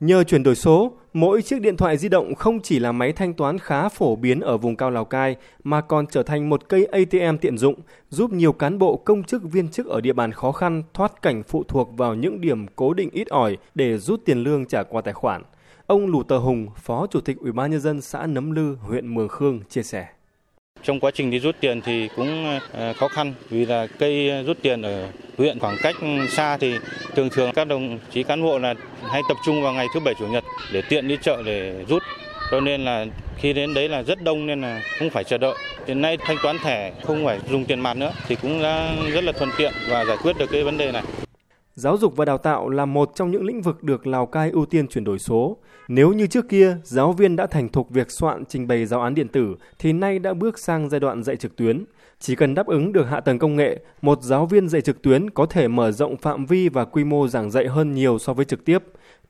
Nhờ chuyển đổi số, mỗi chiếc điện thoại di động không chỉ là máy thanh toán khá phổ biến ở vùng cao Lào Cai mà còn trở thành một cây ATM tiện dụng, giúp nhiều cán bộ công chức viên chức ở địa bàn khó khăn thoát cảnh phụ thuộc vào những điểm cố định ít ỏi để rút tiền lương trả qua tài khoản. Ông Lù Tờ Hùng, Phó Chủ tịch Ủy ban nhân dân xã Nấm Lư, huyện Mường Khương chia sẻ. Trong quá trình đi rút tiền thì cũng ờ, khó khăn vì là cây rút tiền ở huyện khoảng cách xa thì thường thường các đồng chí cán bộ là hay tập trung vào ngày thứ bảy, chủ nhật để tiện đi chợ để rút. Cho nên là khi đến đấy là rất đông nên là không phải chờ đợi. Hiện nay thanh toán thẻ không phải dùng tiền mặt nữa thì cũng đã rất là thuận tiện và giải quyết được cái vấn đề này. Giáo dục và đào tạo là một trong những lĩnh vực được Lào Cai ưu tiên chuyển đổi số. Nếu như trước kia giáo viên đã thành thục việc soạn trình bày giáo án điện tử thì nay đã bước sang giai đoạn dạy trực tuyến. Chỉ cần đáp ứng được hạ tầng công nghệ, một giáo viên dạy trực tuyến có thể mở rộng phạm vi và quy mô giảng dạy hơn nhiều so với trực tiếp.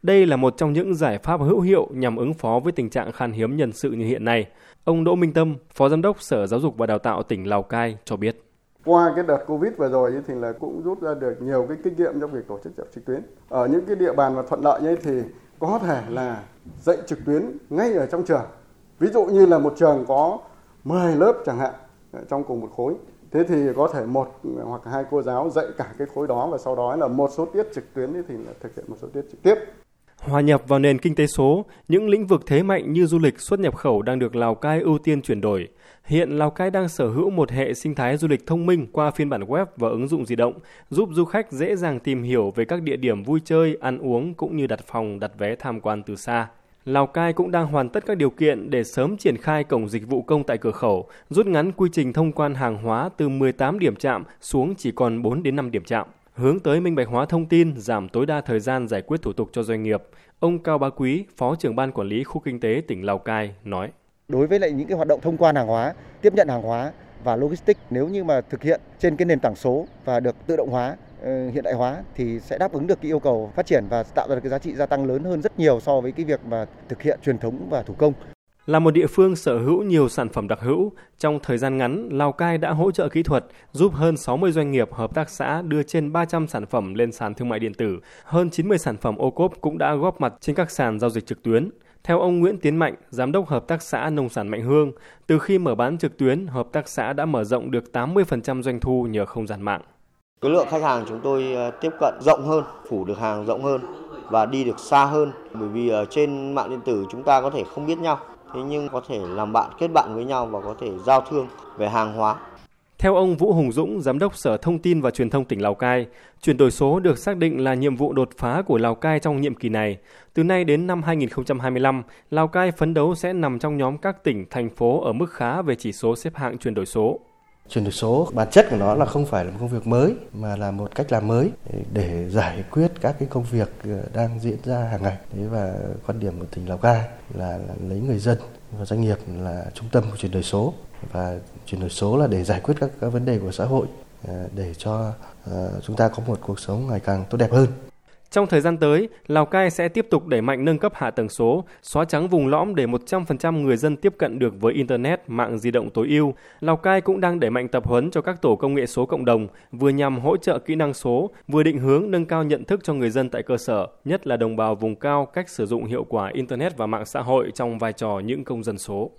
Đây là một trong những giải pháp hữu hiệu nhằm ứng phó với tình trạng khan hiếm nhân sự như hiện nay. Ông Đỗ Minh Tâm, Phó Giám đốc Sở Giáo dục và Đào tạo tỉnh Lào Cai cho biết qua cái đợt covid vừa rồi thì là cũng rút ra được nhiều cái kinh nghiệm trong việc tổ chức dạy trực tuyến. Ở những cái địa bàn mà thuận lợi như thì có thể là dạy trực tuyến ngay ở trong trường. Ví dụ như là một trường có 10 lớp chẳng hạn ờ, trong cùng một khối. Thế thì có thể một hoặc hai cô giáo dạy cả cái khối đó và sau đó là một số tiết trực tuyến thì là thực hiện một số tiết trực tiếp. Hòa nhập vào nền kinh tế số, những lĩnh vực thế mạnh như du lịch xuất nhập khẩu đang được Lào Cai ưu tiên chuyển đổi. Hiện Lào Cai đang sở hữu một hệ sinh thái du lịch thông minh qua phiên bản web và ứng dụng di động, giúp du khách dễ dàng tìm hiểu về các địa điểm vui chơi, ăn uống cũng như đặt phòng, đặt vé tham quan từ xa. Lào Cai cũng đang hoàn tất các điều kiện để sớm triển khai cổng dịch vụ công tại cửa khẩu, rút ngắn quy trình thông quan hàng hóa từ 18 điểm chạm xuống chỉ còn 4 đến 5 điểm chạm hướng tới minh bạch hóa thông tin, giảm tối đa thời gian giải quyết thủ tục cho doanh nghiệp. Ông Cao Bá Quý, Phó trưởng ban quản lý khu kinh tế tỉnh Lào Cai nói: Đối với lại những cái hoạt động thông quan hàng hóa, tiếp nhận hàng hóa và logistics nếu như mà thực hiện trên cái nền tảng số và được tự động hóa ờ, hiện đại hóa thì sẽ đáp ứng được cái yêu cầu phát triển và tạo ra được cái giá trị gia tăng lớn hơn rất nhiều so với cái việc mà thực hiện truyền thống và thủ công. Là một địa phương sở hữu nhiều sản phẩm đặc hữu, trong thời gian ngắn, Lào Cai đã hỗ trợ kỹ thuật giúp hơn 60 doanh nghiệp hợp tác xã đưa trên 300 sản phẩm lên sàn thương mại điện tử. Hơn 90 sản phẩm ô cốp cũng đã góp mặt trên các sàn giao dịch trực tuyến. Theo ông Nguyễn Tiến Mạnh, giám đốc hợp tác xã nông sản Mạnh Hương, từ khi mở bán trực tuyến, hợp tác xã đã mở rộng được 80% doanh thu nhờ không gian mạng. Cái lượng khách hàng chúng tôi ờ, tiếp cận rộng hơn, phủ được hàng rộng hơn và đi được xa hơn bởi vì ở trên mạng điện tử chúng ta có thể không biết nhau thế nhưng có thể làm bạn kết bạn với nhau và có thể giao thương về hàng hóa. Theo ông Vũ Hùng Dũng, Giám đốc Sở Thông tin và Truyền thông tỉnh Lào Cai, chuyển đổi số được xác định là nhiệm vụ đột phá của Lào Cai trong nhiệm kỳ này. Từ nay đến năm 2025, Lào Cai phấn đấu sẽ nằm trong nhóm các tỉnh, thành phố ở mức khá về chỉ số xếp hạng chuyển đổi số. Chuyển đổi số bản chất của nó là không phải là một công việc mới mà là một cách làm mới để giải quyết các cái công việc ờ, đang diễn ra hàng ngày. Thế và quan điểm của tỉnh Lào Cai là, là lấy người dân và doanh nghiệp là trung tâm của chuyển đổi số và chuyển đổi số là để giải quyết các, các vấn đề của xã hội ờ, để cho uh, chúng ta có một cuộc sống ngày càng tốt đẹp hơn. Trong thời gian tới, Lào Cai sẽ tiếp tục đẩy mạnh nâng cấp hạ tầng số, xóa trắng vùng lõm để 100% người dân tiếp cận được với Internet, mạng di động tối ưu. Lào Cai cũng đang đẩy mạnh tập huấn cho các tổ công nghệ số cộng đồng, vừa nhằm hỗ trợ kỹ năng số, vừa định hướng nâng cao nhận thức cho người dân tại cơ sở, nhất là đồng bào vùng cao cách sử dụng hiệu quả Internet và mạng xã hội trong vai trò những công dân số.